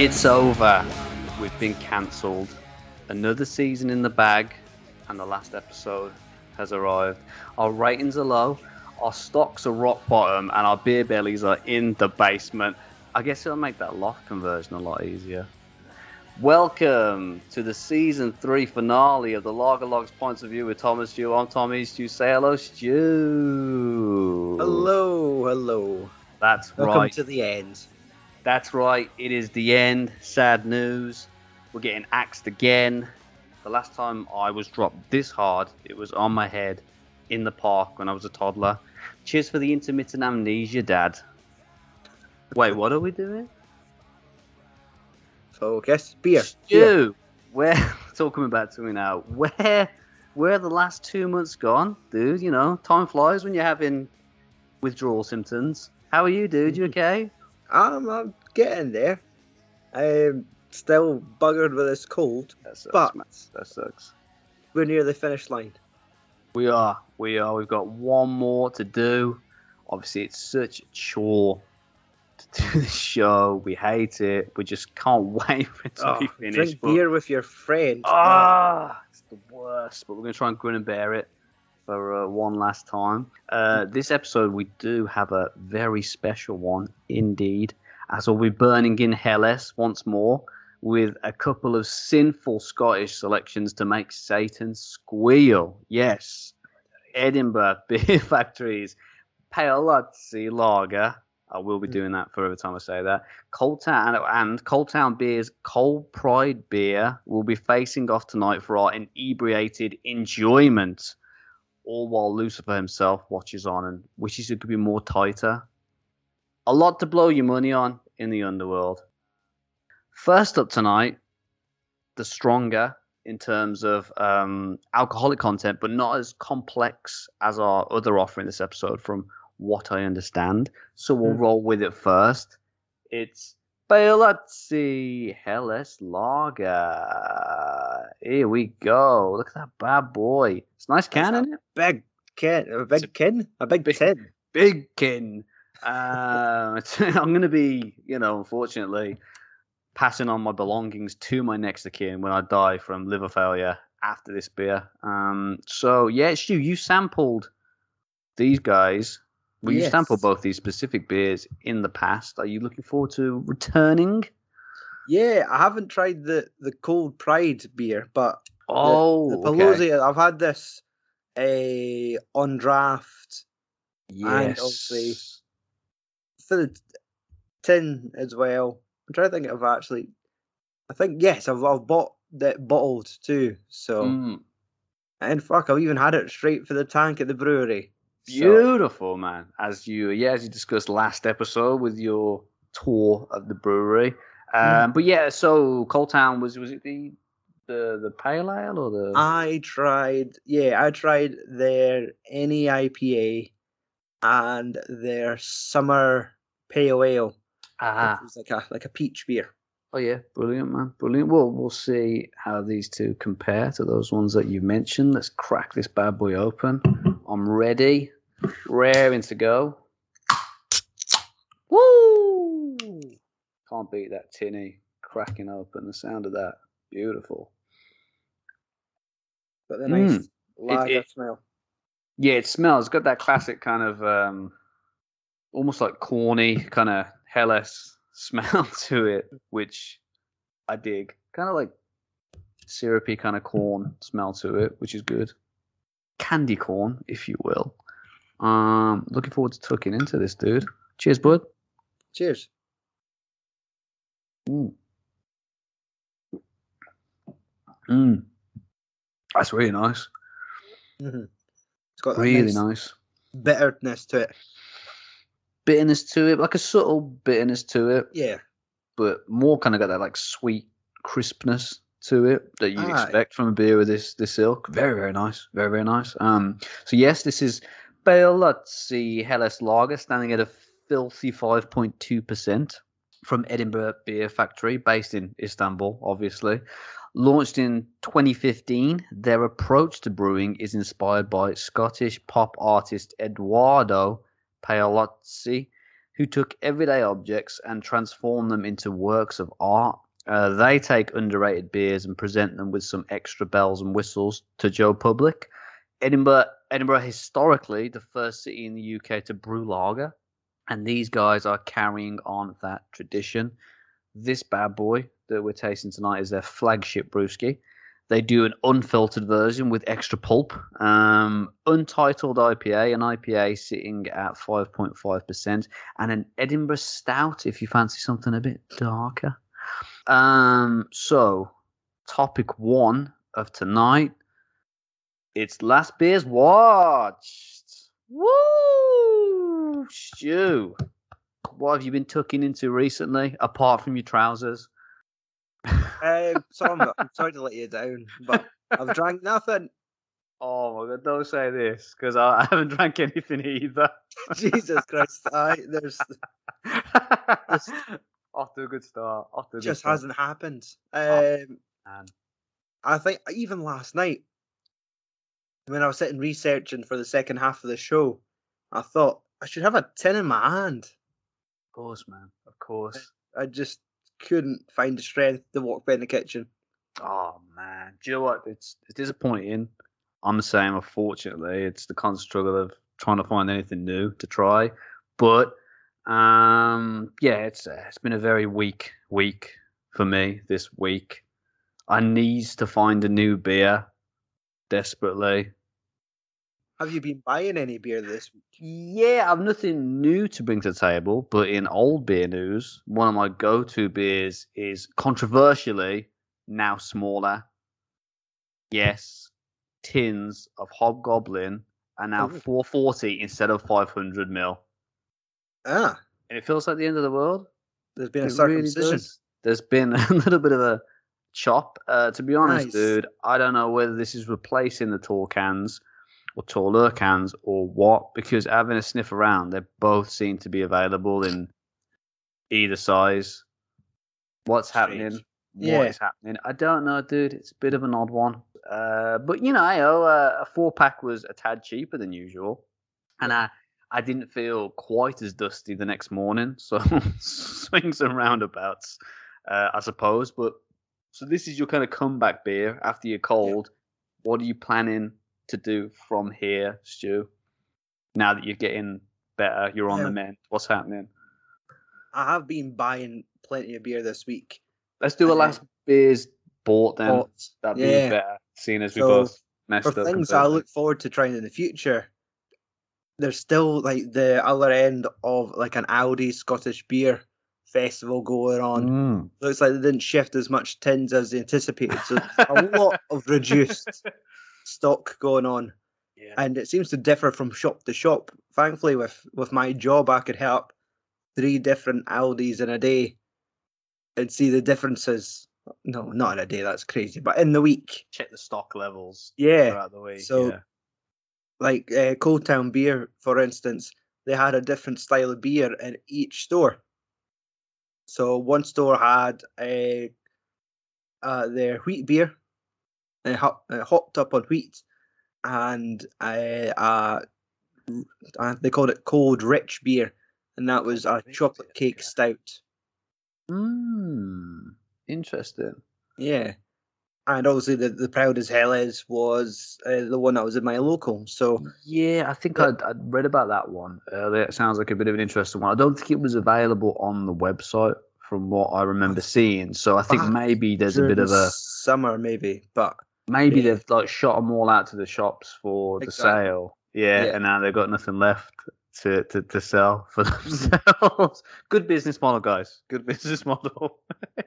It's over. We've been cancelled. Another season in the bag, and the last episode has arrived. Our ratings are low, our stocks are rock bottom, and our beer bellies are in the basement. I guess it'll make that loft conversion a lot easier. Welcome to the season three finale of the Lager Logs Points of View with Thomas Stew. I'm Tommy Stew. Say hello, Stew. Hello, hello. That's Welcome right. to the end. That's right. It is the end. Sad news. We're getting axed again. The last time I was dropped this hard, it was on my head in the park when I was a toddler. Cheers for the intermittent amnesia, Dad. Wait, what are we doing? Focus. Beer. Beer. Stew. Where talking about to me now? Where where are the last two months gone, dude? You know, time flies when you're having withdrawal symptoms. How are you, dude? You okay? I'm, I'm getting there. I'm still buggered with this cold. That sucks, But- man. That sucks. We're near the finish line. We are. We are. We've got one more to do. Obviously, it's such a chore to do the show. We hate it. We just can't wait for it to Oh, be finished. drink but- beer with your friends. Ah, it's the worst. But we're going to try and grin and bear it for uh, one last time. Uh, this episode, we do have a very special one indeed, as we'll be burning in Helles once more with a couple of sinful Scottish selections to make Satan squeal. Yes, Edinburgh Beer Factories, Paolozzi Lager. I will be Mm. doing that for every time I say that. Cold Town and Cold Town Beer's Cold Pride Beer will be facing off tonight for our inebriated enjoyment. All while Lucifer himself watches on and wishes it could be more tighter. A lot to blow your money on in the underworld. First up tonight, the stronger in terms of um, alcoholic content, but not as complex as our other offer in this episode, from what I understand. So we'll Hmm. roll with it first. It's Paolozzi Helles Lager. Here we go. Look at that bad boy. It's a nice can, isn't it? Big kin. A big a kin. A big, big- tin. Big kin. Uh, I'm going to be, you know, unfortunately, passing on my belongings to my next of kin when I die from liver failure after this beer. Um, so yeah, Stu, you sampled these guys. Well, you Yes. sampled both these specific beers in the past. Are you looking forward to returning? Yeah, I haven't tried the, the cold pride beer, but Oh, the okay. Paolozzi, I've had this a on draft and obviously- Yes. for the tin as well. I'm trying to think I've actually. I think yes, I've, I've bought that bottled too. So Mm, and fuck, I've even had it straight for the tank at the brewery. So, beautiful, man. As you, yeah, as you discussed last episode with your tour of the brewery. Um, But yeah, so Cold Town was was it the the the pale ale or the? I tried. Yeah, I tried their any IPA and their summer pale ale. ah, It was like a like a peach beer. oh yeah, brilliant, man, brilliant. Well, we'll see how these two compare to those ones that you mentioned. Let's crack this bad boy open. I'm ready, raring to go. Woo! Can't beat that tinny cracking open. The sound of that, beautiful. But the nice Mm. lager it- smell. Yeah, it smells. It's got that classic kind of um, almost like corny kind of Helles smell to it, which I dig. Kind of like syrupy kind of corn smell to it, which is good. Candy corn, if you will. Um, looking forward to tucking into this, dude. Cheers, bud. Cheers. Mm. Mm. That's really nice. hmm It's got Really nice nice. bitterness to it. Bitterness to it, like a subtle bitterness to it. Yeah. but more kind of got that like sweet crispness to it that you Aye. expect from a beer with this this ilk. Very very nice, very very nice. Um, so yes, this is Paolozzi Helles Lager, standing at a filthy five point two percent from Edinburgh Beer Factory, based in Istanbul, obviously. Launched in 2015, their approach to brewing is inspired by Scottish pop artist Eduardo Paolozzi, who took everyday objects and transformed them into works of art. Uh, they take underrated beers and present them with some extra bells and whistles to Joe Public. Edinburgh, Edinburgh, historically the first city in the UK to brew lager, and these guys are carrying on that tradition. This bad boy that we're tasting tonight is their flagship brewski. They do an unfiltered version with extra pulp, um, untitled IPA, an IPA sitting at 5.5%, and an Edinburgh Stout if you fancy something a bit darker. Um, so, topic one of tonight it's Last Beers Watched. Woo! Stu, what have you been tucking into recently, apart from your trousers? Um, so I'm, I'm sorry to let you down, but I've drank nothing. Oh my god, don't say this, because I, I haven't drank anything either. Jesus Christ! I, there's off to a good start. Off to a good just start. hasn't happened. Oh. Um, Man. I think even last night, when I was sitting researching for the second half of the show, I thought I should have a tin in my hand. Of course, man. Of course. I just couldn't find the strength to walk by in the kitchen. Oh man, do you know what? It's it's disappointing. I'm the same. Unfortunately, it's the constant struggle of trying to find anything new to try. But um, yeah, it's uh, it's been a very weak week for me this week. I need to find a new beer desperately. Have you been buying any beer this week? Yeah, I've nothing new to bring to the table, but in old beer news, one of my go-to beers is controversially now smaller. Yes, tins of Hobgoblin are now Ooh. 440 instead of 500 mil, Ah, and it feels like the end of the world. there's been a It really circumcision. does. There's been a little bit of a chop. Uh, to be honest, Nice. dude, I don't know whether this is replacing the tall cans or taller cans or what, because having a sniff around, they both seem to be available in either size. What's happening? Yeah. What is happening? I don't know, dude. It's a bit of an odd one. Uh, but you know, ayo, uh, a four pack was a tad cheaper than usual, and I I didn't feel quite as dusty the next morning. So swings and roundabouts, uh, I suppose. But so this is your kind of comeback beer after you're cold. What are you planning to do from here, Stu? Now that you're getting better, you're on the Yeah. mend. What's happening? I have been buying plenty of beer this week. Let's do a Uh, last beers bought then. But That'd be yeah. better, seeing as we So, both messed for up. things I look forward to trying in the future, there's still like the other end of like an Aldi Scottish beer festival going on. Mm. Looks like they didn't shift as much tins as they anticipated. So a lot of reduced stock going on. Yeah. and it seems to differ from shop to shop. Thankfully, with with my job, I could help three different Aldis in a day and see the differences. No, not in a day. That's crazy. But in the week, Check the stock levels yeah. throughout the week. So- yeah. Like uh, Cold Town Beer, for instance, they had a different style of beer in each store. So one store had a uh, their wheat beer, uh, hopped up on wheat, and uh, they called it cold rich beer, and that was a chocolate cake okay. stout. Mm, interesting. Yeah, and obviously the the proud as hell is was uh, the one that was in my local. So Yeah, I think Yeah. I'd, I'd read about that one earlier. It sounds like a bit of an interesting one. I don't think it was available on the website from what I remember seeing. So I think maybe there's a bit of a summer maybe, but maybe yeah. they've like shot them all out to the shops for the sale. Yeah, Yeah. and now they've got nothing left to, to, to sell for themselves. Good business model, guys. Good business model.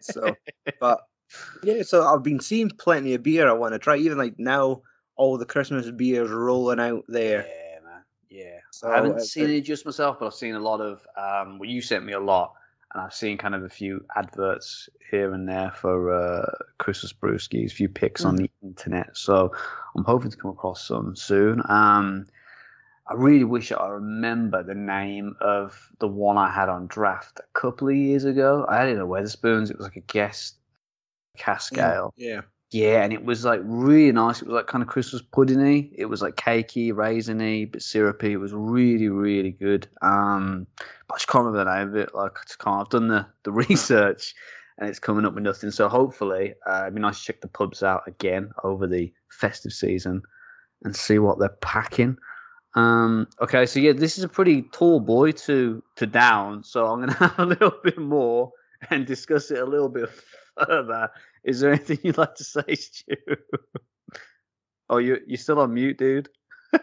so but yeah, so I've been seeing plenty of beer I want to try. Even like now, all the Christmas beers rolling out there. Yeah, man. Yeah. So I haven't uh, seen uh, any just myself, but I've seen a lot of. Um, well, you sent me a lot, and I've seen kind of a few adverts here and there for uh, Christmas brewskis, a few pics on Mm. the internet. So I'm hoping to come across some soon. Um, I really wish I remember the name of the one I had on draft a couple of years ago. I had it at Wetherspoons. It was like a guest cask ale. Yeah. Yeah, and it was like really nice. It was like kind of Christmas puddingy. It was like cakey, raisiny, but syrupy. It was really, really good. Um, but I just can't remember the name of it. Like, I just can't. I've done the, the research, and it's coming up with nothing. So hopefully, uh, it'd be nice to check the pubs out again over the festive season and see what they're packing. Um, okay, so yeah, this is a pretty tall boy to to down. So I'm gonna have a little bit more and discuss it a little bit further. Is there anything you'd like to say, Stu? oh, you you're still on mute, dude.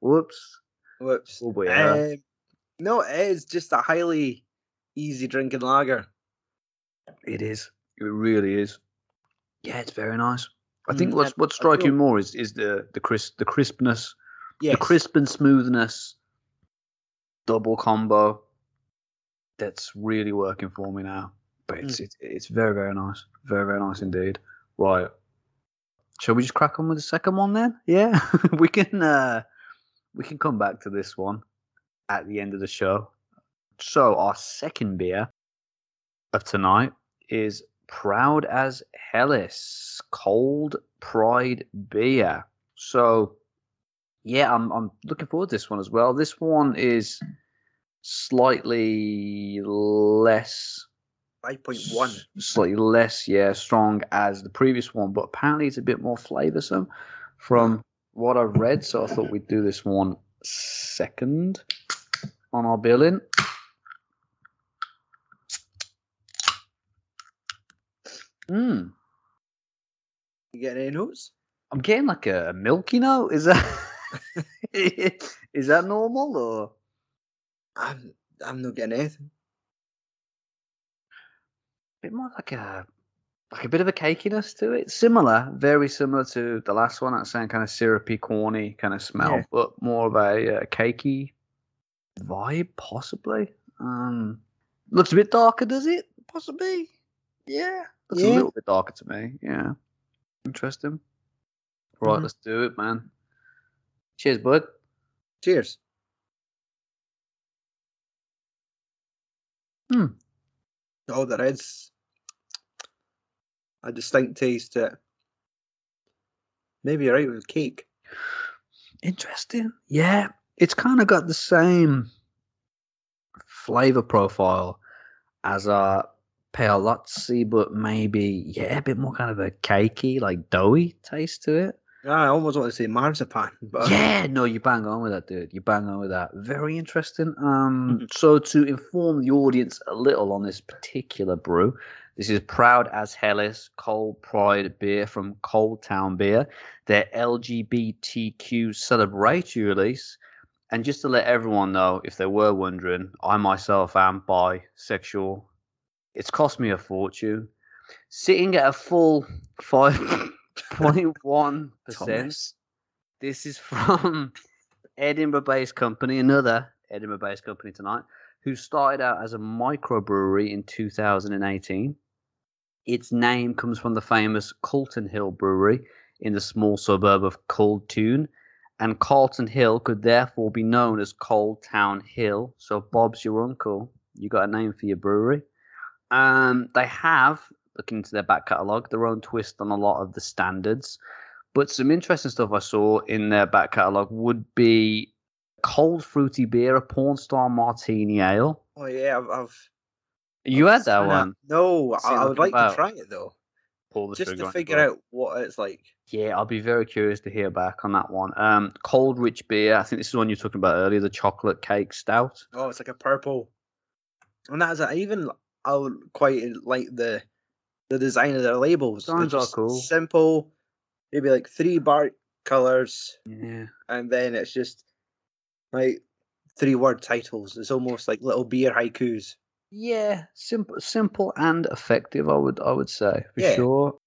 Whoops. Whoops. Oh boy. Um, no, it is just a highly easy drinking lager. It is. It really is. Yeah, it's very nice. I think Mm, what's I striking feel- more is is the the crisp the crispness, Yes. the crisp and smoothness double combo. That's really working for me now. But Mm. it's it's, it's very very nice, very very nice indeed. Right. Shall we just crack on with the second one then? Yeah, we can. uh We can come back to this one at the end of the show. So our second beer of tonight is Proud as Helles Cold Pride Beer. So yeah, I'm I'm looking forward to this one as well. This one is slightly less 5.1. slightly less, yeah, strong as the previous one, but apparently it's a bit more flavoursome from what I've read. So I thought we'd do this one second on our billing. Hmm. You get any notes? I'm getting like a milky note. Is that is that normal or I'm, I'm not getting anything. a bit more like a like a bit of a cakiness to it? Similar, very similar to the last one. That same kind of syrupy, corny kind of smell, Yeah. but more of a, uh cakey vibe, possibly. Um, looks a bit darker, does it? Possibly. Yeah, looks a little bit darker to me. Yeah, interesting. Right, Mhm. let's do it, man. Cheers, bud. Cheers. Hmm. Oh, there is a distinct taste to it. Maybe you're right with cake. Interesting. Yeah, it's kind of got the same flavor profile as a pale Paolozzi, but maybe yeah, a bit more kind of a cakey, like doughy taste to it. I almost want to say marzipan, but Yeah, no, you bang on with that, dude. You bang on with that. Very interesting. Um, so to inform the audience a little on this particular brew, this is Proud as Helles Cold Pride beer from Cold Town Beer, their LGBTQ celebratory release. And just to let everyone know, if they were wondering, I myself am bisexual. It's cost me a fortune. Sitting at a full five point one percent. Thomas. This is from Edinburgh-based company, another Edinburgh-based company tonight, who started out as a microbrewery in 2018. Its name comes from the famous Calton Hill Brewery in the small suburb of Coldtown, and Calton Hill could therefore be known as Cold Town Hill. So Bob's your uncle. You got a name for your brewery. Um, they have, looking into their back catalogue, their own twist on a lot of the standards. But some interesting stuff I saw in their back catalogue would be cold fruity beer, a porn star martini ale. Oh yeah, I've. I've You I've had that one. No, I, I would like about. to try it though, just to figure out what it's like. Yeah, I'll be very curious to hear back on that one. Um, cold rich beer. I think this is one you were talking about earlier, the chocolate cake stout. Oh, it's like a purple, and that's it. Even I would quite like the the design of their labels. Are just cool. Simple, maybe like three bar colors, Yeah. and then it's just like three word titles. It's almost like little beer haikus. Yeah, simple, simple and effective. I would, I would say for Yeah. sure.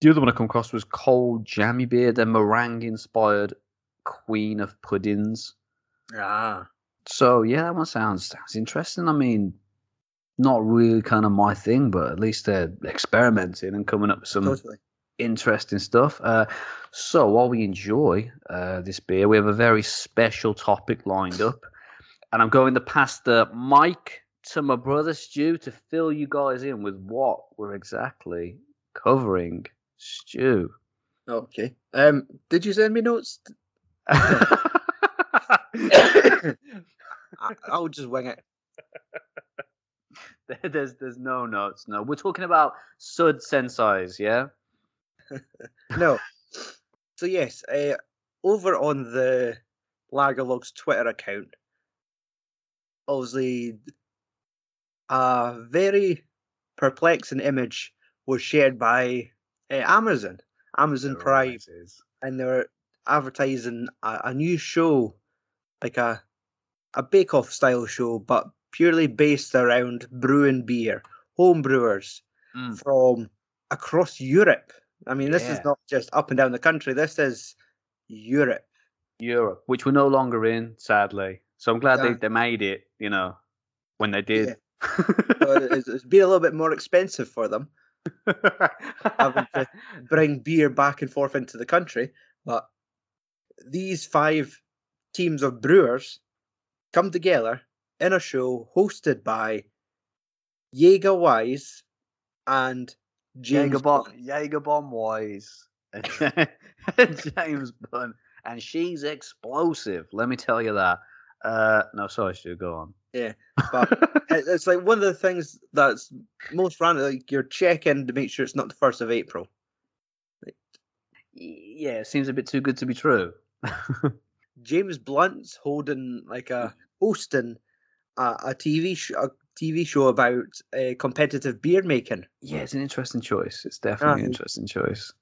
The other one I come across was cold jammy beer, the meringue-inspired queen of puddings. Ah, So yeah, that one sounds sounds interesting. I mean, not really kind of my thing, but at least they're experimenting and coming up with some totally. interesting stuff. Uh, so while we enjoy uh, this beer, we have a very special topic lined up, and I'm going to pass the mic to my brother Stu to fill you guys in with what we're exactly covering. Stu. Okay. Um, did you send me notes? I'll just wing it. There- there's there's no notes. No, we're talking about Sud Sensei's, yeah. No. So yes, uh, over on the Lagerlog's Twitter account, obviously, a very perplexing image was shared by uh, Amazon, Amazon Prime, and they're advertising a, a new show, like a a Bake Off style show, but purely based around brewing beer, home brewers Mm. from across Europe. I mean, this is not just up and down the country. This is Europe. Europe, which we're no longer in, sadly. So I'm glad Yeah. they, they made it. You know, when they did. So it- it's, it's been a little bit more expensive for them having to bring beer back and forth into the country. But these five teams of brewers come together in a show hosted by Jaega Wise and James Jaeger Bond. Jaeger Bomb Wise, and James Bunn, and she's explosive. Let me tell you that. Uh, no, sorry, Stu, go on. Yeah, but it's like one of the things that's most random. Like you're checking to make sure it's not the first of April. Yeah, it seems a bit too good to be true. James Blunt's holding like a hosting a, a TV sh- a TV show about uh, competitive beer making. yeah, it's an interesting choice. It's definitely an interesting choice.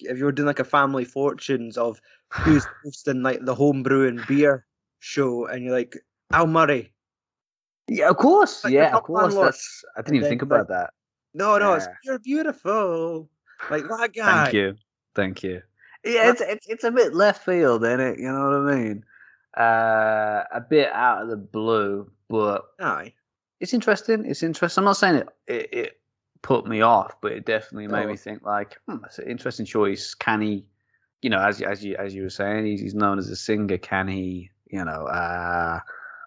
If you were doing like a family fortunes of who's hosting like the home brewing beer show, and you're like Al Murray. Yeah, of course. like Yeah, of course. That's. I didn't even then, think like, about that. No, no, it's Yeah. you're beautiful. Like that guy. Thank you. Thank you. Yeah, it's, it's it's a bit left field, isn't it? You know what I mean? Uh, a bit out of the blue, but Aye. it's interesting. It's interesting. I'm not saying it it, it put me off, but it definitely made No. me think. Like, hmm, that's an interesting choice. Can he? You know, as you- as you as you were saying, he's, he's known as a singer. Can he? You know, uh,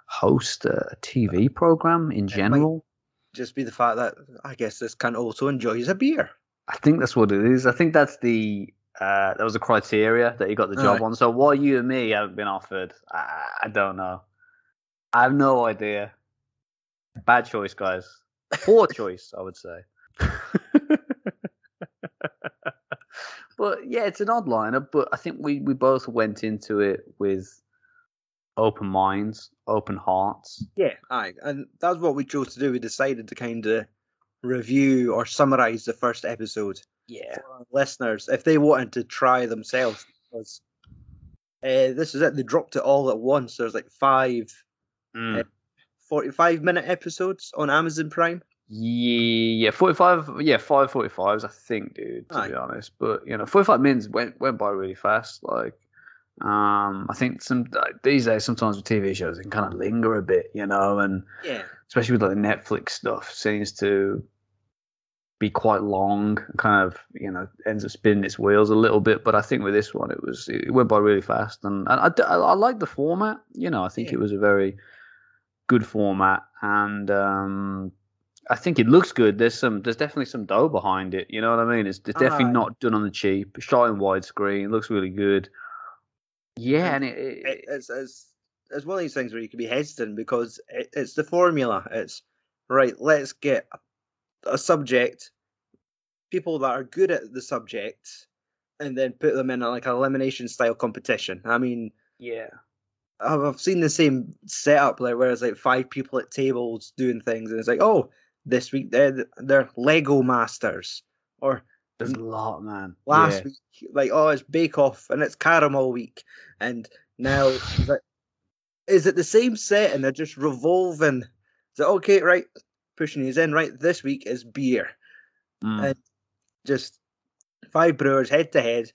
host a TV program in might- general? Just be the fact that I guess this can also enjoys a beer. I think that's what it is. I think that's the uh, that was the criteria that he got the job Aye. on. So why you and me haven't been offered, I, I don't know. I have no idea. Bad choice, guys. Poor choice, I would say. but yeah, it's an odd lineup. But I think we we both went into it with open minds, open hearts. Yeah, aye, and that's what we chose to do. We decided to kind of review or summarize the first episode Yeah. for our listeners if they wanted to try themselves. Because uh, this is it, they dropped it all at once. There's like five Mm. 45 minute episodes on Amazon Prime. Yeah, yeah, forty-five. Yeah, five forty-fives. I think, dude. To Aye. be honest, but you know, forty-five minutes went went by really fast. Like, um, I think some like, these days sometimes with TV shows it can kind of linger a bit, you know, and Yeah, especially with like Netflix stuff seems to be quite long. Kind of, you know, ends up spinning its wheels a little bit. But I think with this one, it was it went by really fast, and, and I, I, I like the format. You know, I think Yeah. it was a very good format, and um, I think it looks good. There's some, there's definitely some dough behind it. You know what I mean? It's, it's definitely not done on the cheap. It's shot in widescreen. It looks really good. Yeah, and And it, it, it, it's, it's it's one of these things where you can be hesitant because it, it's the formula. It's right. Let's get a, a subject, people that are good at the subject, and then put them in a, like an elimination style competition. I mean, yeah, I've I've seen the same setup like where it's like five people at tables doing things, and it's like, oh, this week they're they're Lego masters, or there's a lot, man. last yeah. week like oh it's Bake Off and it's Caramel Week, and now like, is it the same set and they're just revolving? Is it okay, right, pushing these in. Right, this week is beer, Mm. and just five brewers head to head,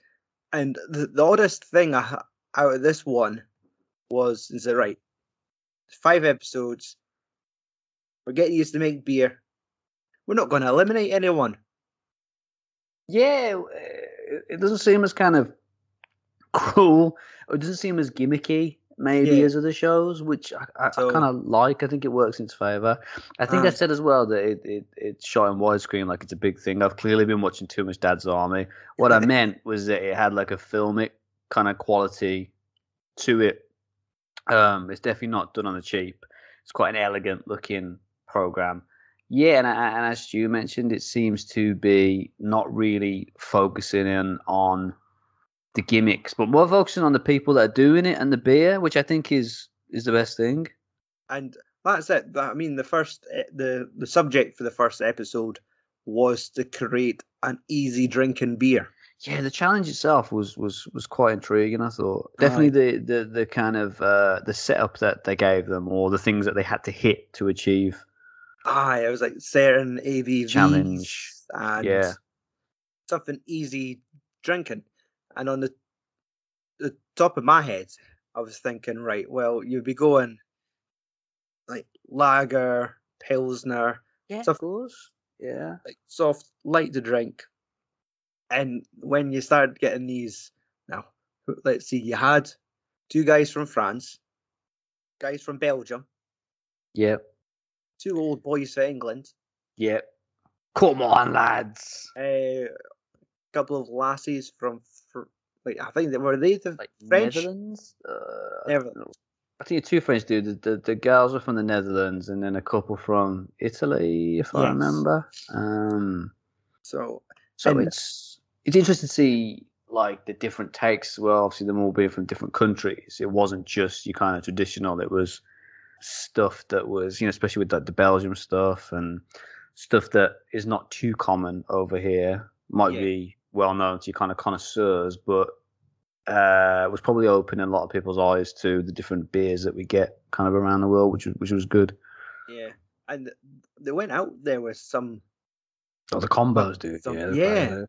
and the, the oddest thing I, out of this one was is that right, five episodes. We're getting used to make beer. We're not going to eliminate anyone. Yeah, uh, it- it doesn't seem as kind of cruel. It doesn't seem as gimmicky maybe Yeah. as other shows, which I, I, So- I kind of like. I think it works in its favor. I think I Um, said as well that it, it it's shot in widescreen, like it's a big thing. I've clearly been watching too much Dad's Army. What I meant was that it had like a filmic kind of quality to it. Um, it's definitely not done on the cheap. It's quite an elegant looking program. Yeah, and, and as you mentioned, it seems to be not really focusing in on the gimmicks, but more focusing on the people that are doing it and the beer, which I think is is the best thing. and that's it. I mean, the first e- the the subject for the first episode was to create an easy drinking beer. Yeah, the challenge itself was was was quite intriguing. I thought definitely the the the kind of uh, the setup that they gave them, or the things that they had to hit to achieve. Ah, it was like certain ABVs Challenge. and Yeah. something easy drinking. And on the the top of my head, I was thinking, right, well, you'd be going like lager, pilsner, Yeah, So- of course. Yeah, like soft, light to drink. And when you started getting these, now let's see, you had two guys from France, guys from Belgium, yep, two old boys from England, yep. Come on, lads. a couple of lassies from, fr- like I think they were they the Like French? Netherlands. Uh, don't. I think two French dudes. The, the the girls are from the Netherlands, and then a couple from Italy, if I remember. Um, so So it's it's interesting to see like the different takes. Well, obviously them all being from different countries. It wasn't just your kind of traditional. It was stuff that was you know, especially with like the Belgium stuff and stuff that is not too common over here. Might Yeah. be well known to your kind of connoisseurs, but uh, was probably opening a lot of people's eyes to the different beers that we get kind of around the world, which was which was good. yeah, and they went out there with some. Oh, the combos, dude. some- yeah, yeah.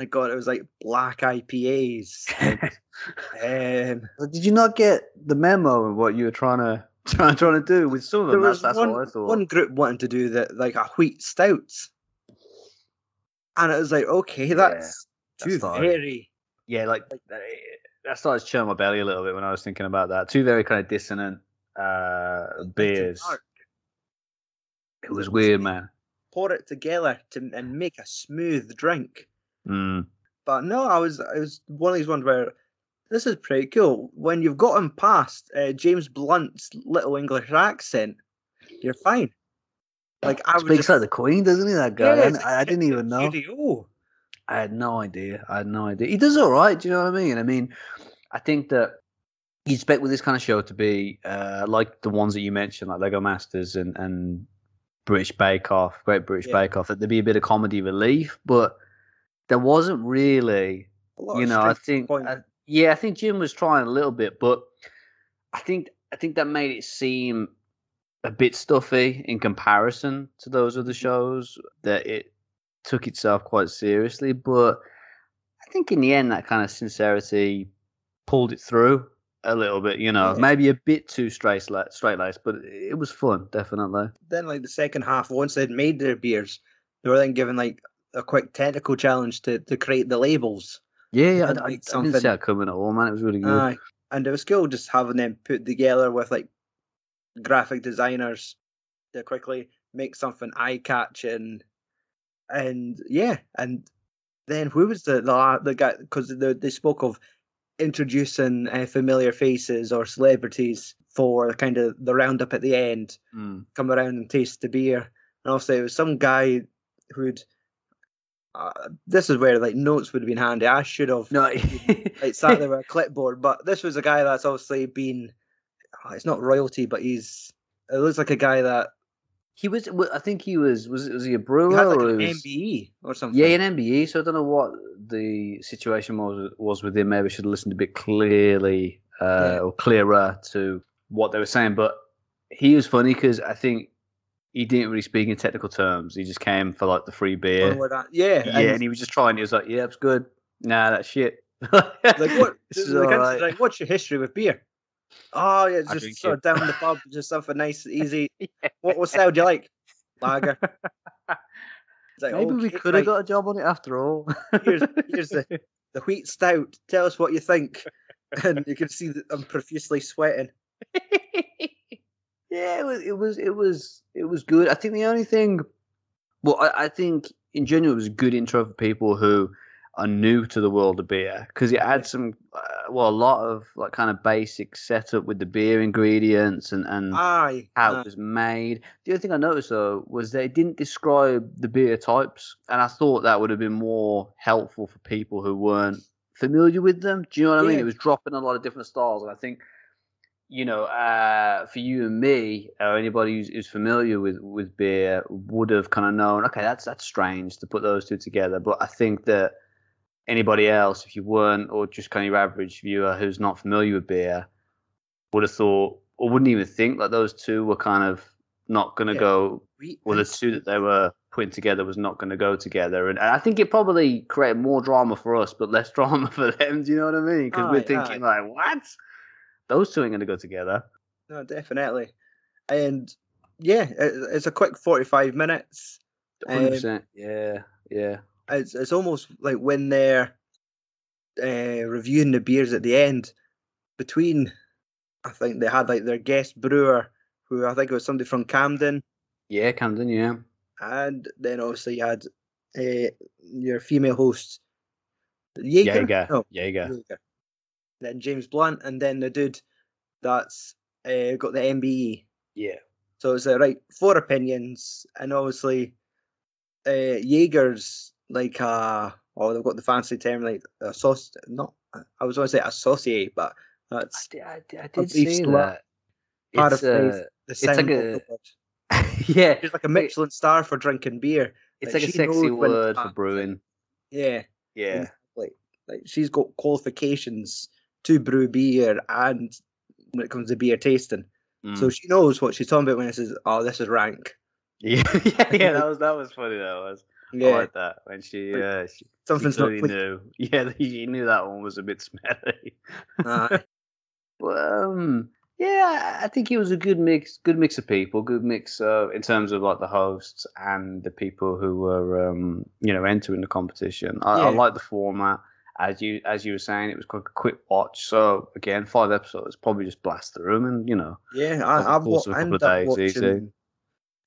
My God, it was like black IPAs. and, um, Did you not get the memo of what you were trying to trying, trying to do with some of there them? was That's, that's one, what I thought. one group wanting to do that like a wheat stouts, and it was like, okay, Yeah, that's too that's fine. very. Yeah, like that- that started churning my belly a little bit when I was thinking about that. Two very kind of dissonant uh, beers. It was weird, man. Pour it together to and make a smooth drink. Mm. But no, I was I was one of these ones where this is pretty cool. When you've gotten past uh, James Blunt's little English accent, you're fine. Like I was Speaks just, like the Queen, doesn't he? That guy. Yes, I, I didn't even know. I had no idea. I had no idea. He does all right. Do you know what I mean? I mean, I think that you expect with this kind of show to be uh, like the ones that you mentioned, like Lego Masters and, and British Bake Off, Great British Yeah. Bake Off, that there'd be a bit of comedy relief, but there wasn't really. You know, I straight to the think. I, uh, yeah, I think Jim was trying a little bit, but I think I think that made it seem a bit stuffy in comparison to those other mm-hmm. shows. That it took itself quite seriously, but I think in the end that kind of sincerity pulled it through a little bit. You know, Yeah. maybe a bit too straight straight laced, but it was fun, definitely. then like the second half, once they'd made their beers, they were then given like a quick technical challenge to, to create the labels. Yeah, yeah, I, And I, didn't see something- that coming at all, man. It was really good. Aye. And it was cool just having them put together with like graphic designers to quickly make something eye catching. And yeah, and then who was the the, the guy? Because they, they spoke of introducing uh, familiar faces or celebrities for kind of the roundup at the end. Mm. Come around and taste the beer. And also, it was some guy who'd. Uh, this is where like notes would have been handy. I should have No, like sat there with a clipboard. But this was a guy that's obviously been. oh, it's not royalty, but he's. It looks like a guy that He was. I think he was. Was was he a he brewer had like or an he was- MBE or something. Yeah, an MBE. So I don't know what the situation was was with him. Maybe I should have listened a bit clearly uh, Yeah. or clearer to what they were saying. But he was funny because I think he didn't really speak in technical terms. He just came for like the free beer. Or that- yeah, yeah, and and he was just trying. He was like, "Yeah, it's good." Nah, that's shit. like what? The kind like, what's your history with beer? Oh yeah, it's just sort of down the pub, just something nice, easy. What what style do you like? Lager. Like, Maybe we could have right, got a job on it after all. Here's here's the the wheat stout. Tell us what you think. and you can see that I'm profusely sweating. Yeah, it was, it was, it was, it was good. I think the only thing, well, I, I think in general it was a good intro for people who are new to the world of beer because it had some, uh, well, a lot of like kind of basic setup with the beer ingredients and and Aye. how aye. it was made. The other thing I noticed though was they didn't describe the beer types, and I thought that would have been more helpful for people who weren't familiar with them. Do you know what I mean? It was dropping a lot of different styles, and I think, you know, uh, for you and me, or anybody who's, who's familiar with with beer, would have kind of known. Okay, that's that's strange to put those two together, but I think that anybody else, if you weren't, or just kind of your average viewer who's not familiar with beer, would have thought, or wouldn't even think that those two were kind of not going to Yeah. go well, the two that they were putting together was not going to go together, and, and I think it probably created more drama for us, but less drama for them. Do you know what I mean? Because we're Aye, thinking like, what? Those two ain't going to go together. No, definitely. And yeah, it, it's a quick 45 minutes. Hundred Um, percent. Yeah, yeah, It's, it's almost like when they're uh, reviewing the beers at the end, between, I think they had like their guest brewer, who I think it was somebody from Camden, yeah. Camden. Yeah, and then obviously you had uh, your female host, Jaeger. Jaeger. No, Jaeger. Jaeger. Then James Blunt, and then the dude that's uh, got the MBE. Yeah, So it's uh, right four opinions, and obviously, uh, Jaeger's like uh oh they've got the fancy term like associate. Not I was going to say associate, but I that's. I did, I a did slur. that. Part It's, of the- uh, it's like a- yeah, She's like a. Michelin star for drinking beer. it's like, like a sexy knows when it's word for brewing. Yeah, Yeah, exactly. Like she's got qualifications to brew beer, and when it comes to beer tasting, so Mm. she knows what she's talking about when it says, "Oh, this is rank." yeah, yeah, yeah. That was that was funny. That was. I Yeah, like that when she. Uh, she something's she not clearly clicking. knew. Yeah, he knew that one was a bit smelly. Aye. But um, yeah, I think it was a good mix, good mix of people, good mix uh, in terms of like the hosts and the people who were um, you know entering the competition. I, I like the format. As you as you were saying, it was quite a quick watch. So again, five episodes, probably just blast through them, and you know, Yeah, I, I've watched wa- a couple of days, watching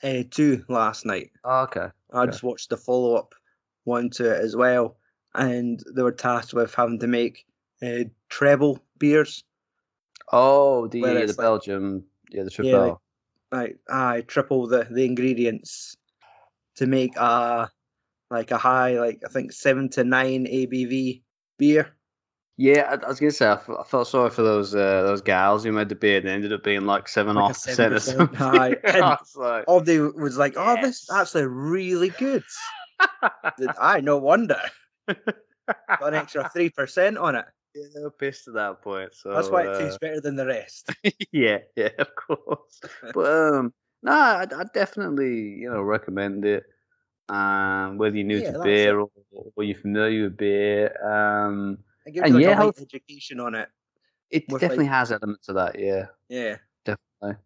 easy. uh, two last night. Oh, okay. I Okay. just watched the follow up one to it as well, and they were tasked with having to make uh, treble beers. Oh, the the like- Belgium, yeah, the triple. Yeah, like- Like, I triple the the ingredients to make a like a high, like I think seven to nine ABV beer. Yeah, I, I was gonna say I, f- I felt sorry for those uh, those gals who made the beer and it ended up being like seven Like off percent or something. like, All they was like, "Oh, this is actually really good." I no wonder. Got an extra three percent on it. yeah, they were pissed at that point. So That's why it uh, tastes better than the rest. yeah, yeah, of course. But um, no, I, I definitely you know recommend it. Um, whether you're new Yeah, to beer or, or you're familiar with beer, um, And you like yeah, how- education on it. it definitely like- has elements of that. Yeah, Yeah. definitely.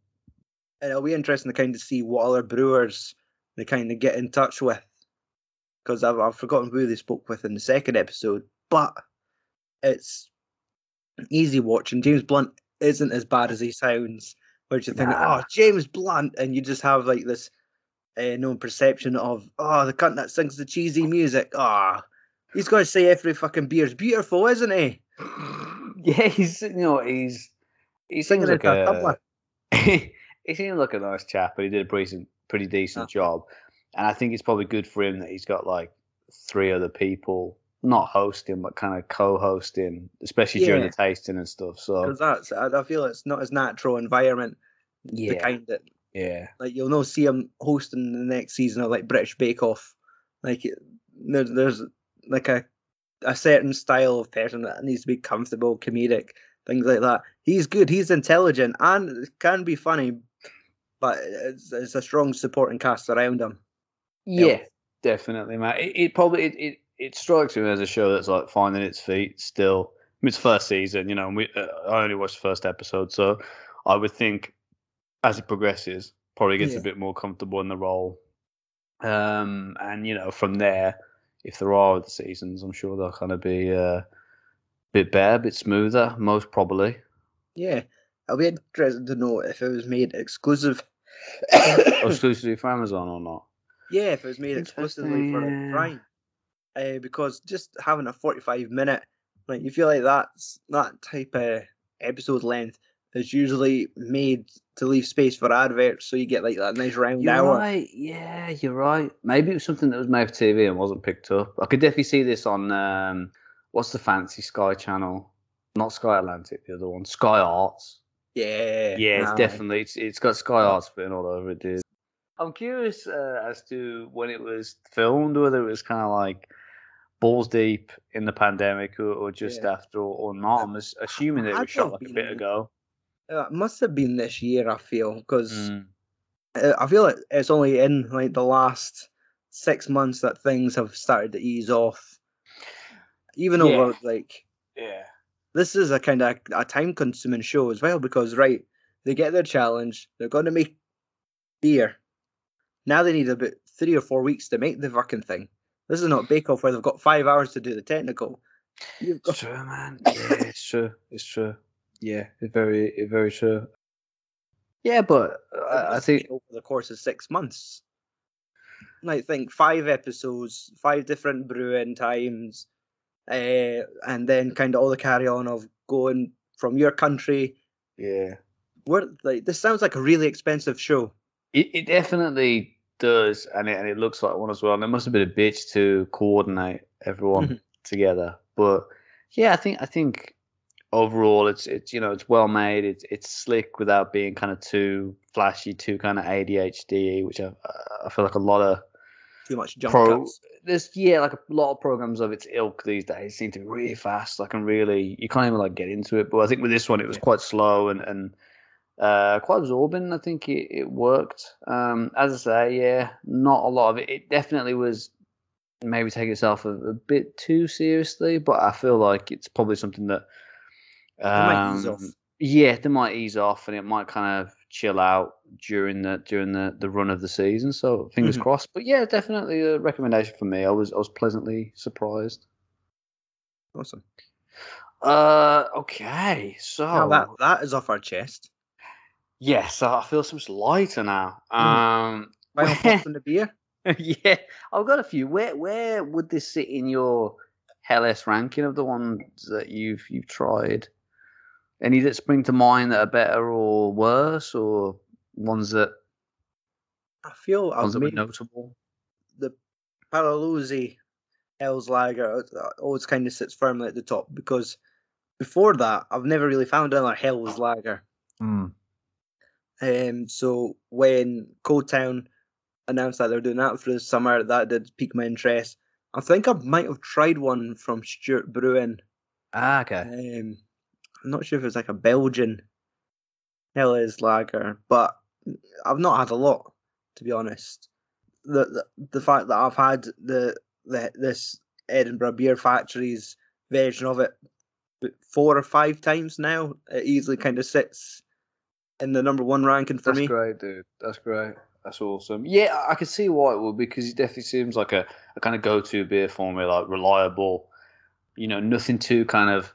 And it'll be interesting to kind of see what other brewers they kind of get in touch with. Because I've, I've forgotten who they spoke with in the second episode, but it's easy watching. James Blunt isn't as bad as he sounds, which you think, Nah. oh, James Blunt, and you just have like this uh, known perception of, oh, the cunt that sings the cheesy music. Ah, he's got to say every fucking beer's beautiful, isn't he? Yeah, he's you know he's he seems like a a he seemed like a nice chap, but he did a pretty pretty decent Uh. job, and I think it's probably good for him that he's got like three other people not hosting but kind of co-hosting, especially during the tasting and stuff. So that's, I, feel it's not as natural environment, the yeah, kind that yeah, like you'll not see him hosting the next season of like British Bake Off. Like there's there's like a a certain style of person that needs to be comfortable, comedic, things like that. He's good. He's intelligent and can be funny, but it's, it's a strong supporting cast around him. yeah, definitely, Matt. It, it probably it, it it strikes me as a show that's like finding its feet still. I mean, it's first season, you know, and we uh, I only watched the first episode, so I would think as it progresses, probably gets Yeah. a bit more comfortable in the role. Um, and you know, from there, if there are other seasons, I'm sure they'll kind of be uh, bit better, a bit smoother, most probably. Yeah, I'll be interested to know if it was made exclusive. Exclusively for Amazon or not? Yeah, if it was made exclusively for Prime. Uh, because just having a forty-five minute, like you feel like that's that type of episode length is usually made to leave space for adverts, so you get like that nice round You're hour. right. Yeah, you're right. Maybe it was something that was made for TV and wasn't picked up. I could definitely see this on um, what's the fancy Sky channel? Not Sky Atlantic, the other one, Sky Arts. Yeah, Yeah, it's definitely it's it's got Sky Arts written all over it, dude. I'm curious uh, as to when it was filmed, whether it was kind of like balls deep in the pandemic or, or just Yeah. after or, or not. I'm assuming that it was shot like a bit ago. Uh, It must have been this year. I feel because Mm. I feel like it's only in like the last six months that things have started to ease off. Even Yeah. over like Yeah. this is a kind of a time consuming show as well because right they get their challenge they're going to make beer now they need about three or four weeks to make the fucking thing this is not bake off where they've got five hours to do the technical You've got, It's true, man. Yeah, it's true. It's true. Yeah, very, very true. Yeah, but I, I think over the course of six months I think five episodes five different brewing times uh, and then kind of all the carry on of going from your country yeah, where like this sounds like a really expensive show it, it definitely does, and it and it looks like one as well. And it must have been a bitch to coordinate everyone together. But yeah, I think I think overall it's it's you know it's well made. It's it's slick without being kind of too flashy, too kind of ADHD, which I I feel like a lot of too much jump pro cuts. there's yeah like a lot of programs of its ilk these days seem to be really fast like and really you can't even like get into it but i think with this one it was Yeah. quite slow and and uh quite absorbing i think it, it worked um as i say yeah not a lot of it it definitely was maybe take itself a, a bit too seriously but i feel like it's probably something that um, yeah they might ease off and it might kind of chill out during the during the, the run of the season so fingers Mhm. crossed but yeah definitely a recommendation for me i was i was pleasantly surprised Awesome. uh okay so Now that that is off our chest. yes i feel so much lighter now Mhm. um where- the beer? yeah i've got a few where where would this sit in your Helles ranking of the ones that you've you've tried any that spring to mind that are better or worse or ones that I feel I've ones that were notable the Paolozzi Helles Lager uh, always kind of sits firmly at the top because before that I've never really found another Helles Lager. Um, so when Cold Town announced that they were doing that for the summer, that did pique my interest. I think I might have tried one from Stewart Brewing. ah okay Um, I'm not sure if it's like a Belgian Helles lager, but I've not had a lot to be honest. The the, the fact that I've had the, the this Edinburgh Beer Factory's version of it four or five times now, it easily kind of sits in the number one ranking for That's me. That's great, dude. That's great. That's awesome. Yeah, I can see why it would because it definitely seems like a, a kind of go-to beer for me, like reliable. You know, nothing too kind of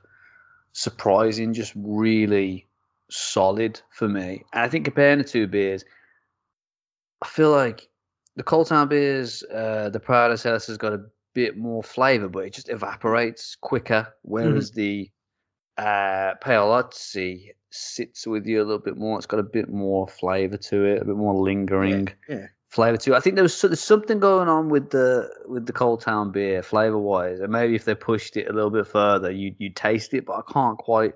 surprising, just really solid for me. And I think comparing the two beers, I feel like the Cold Town beers, uh, the Proud As Helles has got a bit more flavour, but it just evaporates quicker. Whereas the uh, Paolozzi sits with you a little bit more. It's got a bit more flavour to it, a bit more lingering yeah. flavour to too. I think there was so- there's something going on with the with the Cold Town beer flavour wise, and maybe if they pushed it a little bit further, you you taste it, but I can't quite.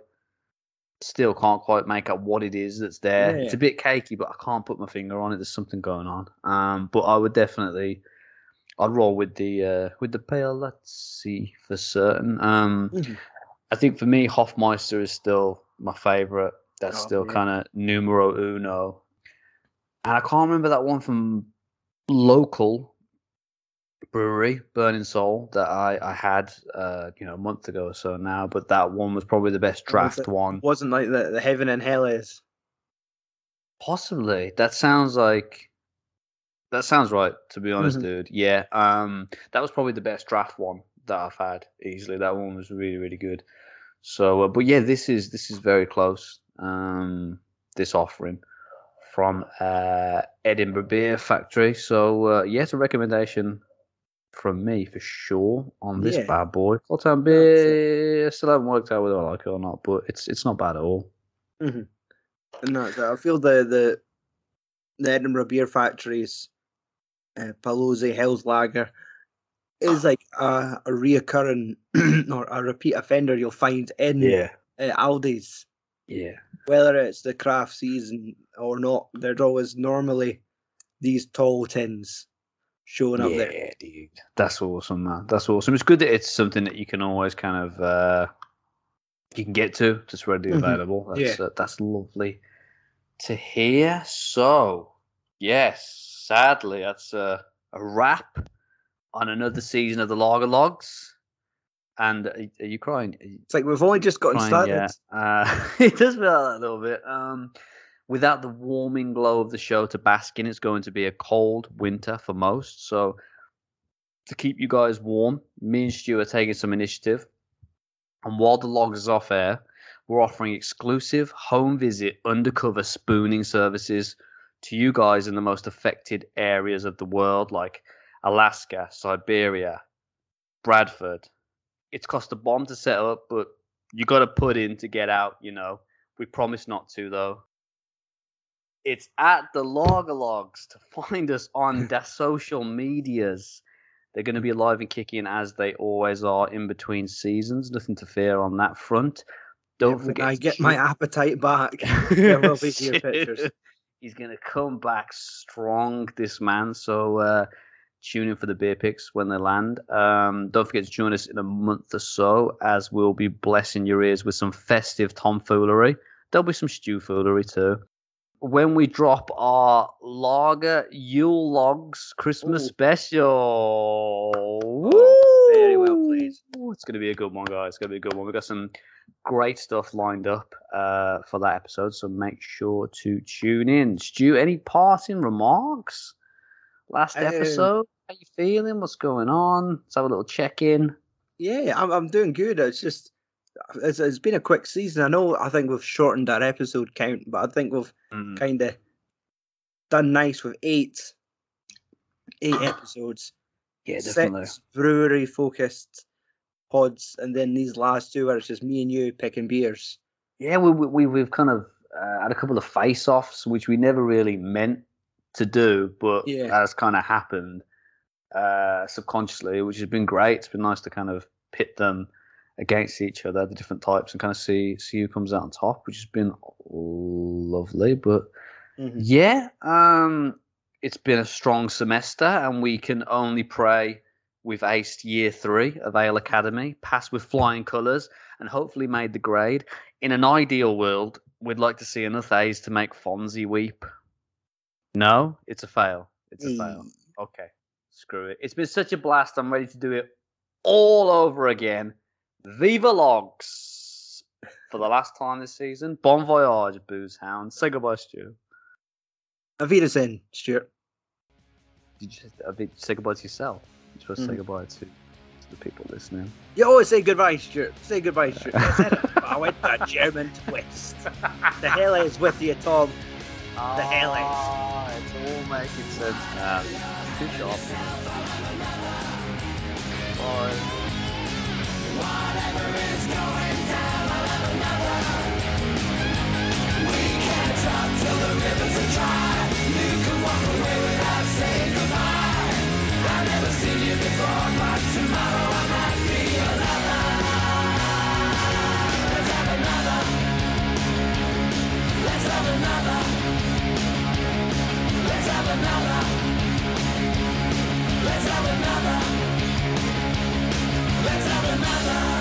Still can't quite make out what it is that's there. It's Yeah. a bit cakey, but I can't put my finger on it. There's something going on. Um, but I would definitely, I'd roll with the uh, with the Paolozzi for certain. Um, Mhm. I think for me, Hofmeister is still my favourite. That's Oh, still yeah. kind of numero uno. And I can't remember that one from local brewery, Burning Soul, that I, I had, uh, you know, a month ago or so now. But that one was probably the best draft it- one. Wasn't like the, the Heaven and Hell is. Possibly. That sounds like that sounds right, to be honest, Mhm. dude. Yeah. Um that was probably the best draft one that I've had easily. That one was really, really good. So, uh, but yeah, this is this is very close. Um, this offering from uh, Edinburgh Beer Factory. So, uh, yeah, a recommendation from me for sure on this Yeah. bad boy. Old Town Beer. I still haven't worked out whether I like it or not, but it's it's not bad at all. That's it. I feel the the the Edinburgh Beer Factory's uh, Paolozzi Helles Lager is like a, a reoccurring or a repeat offender you'll find in uh, Aldi's. yeah. Whether it's the craft season or not, there's always normally these tall tins showing up there. Yeah, dude. That's awesome, man. That's awesome. It's good that it's something that you can always kind of uh you can get to. It's readily Mhm. available. That's uh, that's lovely to hear. So, yes, sadly, that's a, a wrap on another season of the Lager Logs. And are, you crying? It's like we've only just gotten crying started. yet? Uh, it does feel like a little bit. Um, without the warming glow of the show to bask in, it's going to be a cold winter for most. So, to keep you guys warm, me and Stu are taking some initiative. And while the logs is off air, we're offering exclusive home visit undercover spooning services to you guys in the most affected areas of the world, like Alaska, Siberia, Bradford. It's cost a bomb to set up, but you got to put in to get out, you know. We promise not to, though. It's at the Logalogs to find us on the social medias. They're going to be alive and kicking as they always are in between seasons. Nothing to fear on that front. Don't when forget. I get my appetite back. there will be your pictures. He's going to come back strong, this man. So uh, tune in for the beer picks when they land. Um, don't forget to join us in a month or so as we'll be blessing your ears with some festive tomfoolery. There'll be some stew foolery too. When we drop our lager Yule Logs Christmas Ooh. special. Oh, very well played. Woo! It's going to be a good one, guys. It's going to be a good one. We've got some great stuff lined up uh, for that episode, so make sure to tune in. Stu, any parting remarks? Last Um, episode, how you feeling? What's going on? Let's have a little check in. Yeah, I'm I'm doing good. It's just it's, it's been a quick season. I know. I think we've shortened our episode count, but I think we've Mm. kind of done nice with eight eight episodes. Yeah, definitely. Six brewery focused pods, and then these last two where it's just me and you picking beers. Yeah, we, we we've kind of uh, had a couple of face-offs, which we never really meant to do, but Yeah. has kind of happened uh, subconsciously, which has been great. It's been nice to kind of pit them against each other, the different types, and kind of see see who comes out on top, which has been lovely. But Mhm. yeah, um, it's been a strong semester, and we can only pray we've aced year three of Ale Academy, passed with flying colours, and hopefully made the grade. In an ideal world, we'd like to see enough A's to make Fonzie weep. No, it's a fail. It's a fail. Okay, screw it. It's been such a blast. I'm ready to do it all over again. Viva Logs for the last time this season. Bon voyage, Booze Hound. Say goodbye, Stu. Auf Wiedersehen, Stuart. Did you you say goodbye to yourself? You're supposed to say goodbye to, to the people listening. You always say goodbye, Stuart. Say goodbye, Stuart. I said it, I went for a German twist. The hell is with you, Tom? The hell is. Ah, It's all making sense now. Too sharp. Bye. Let's have another another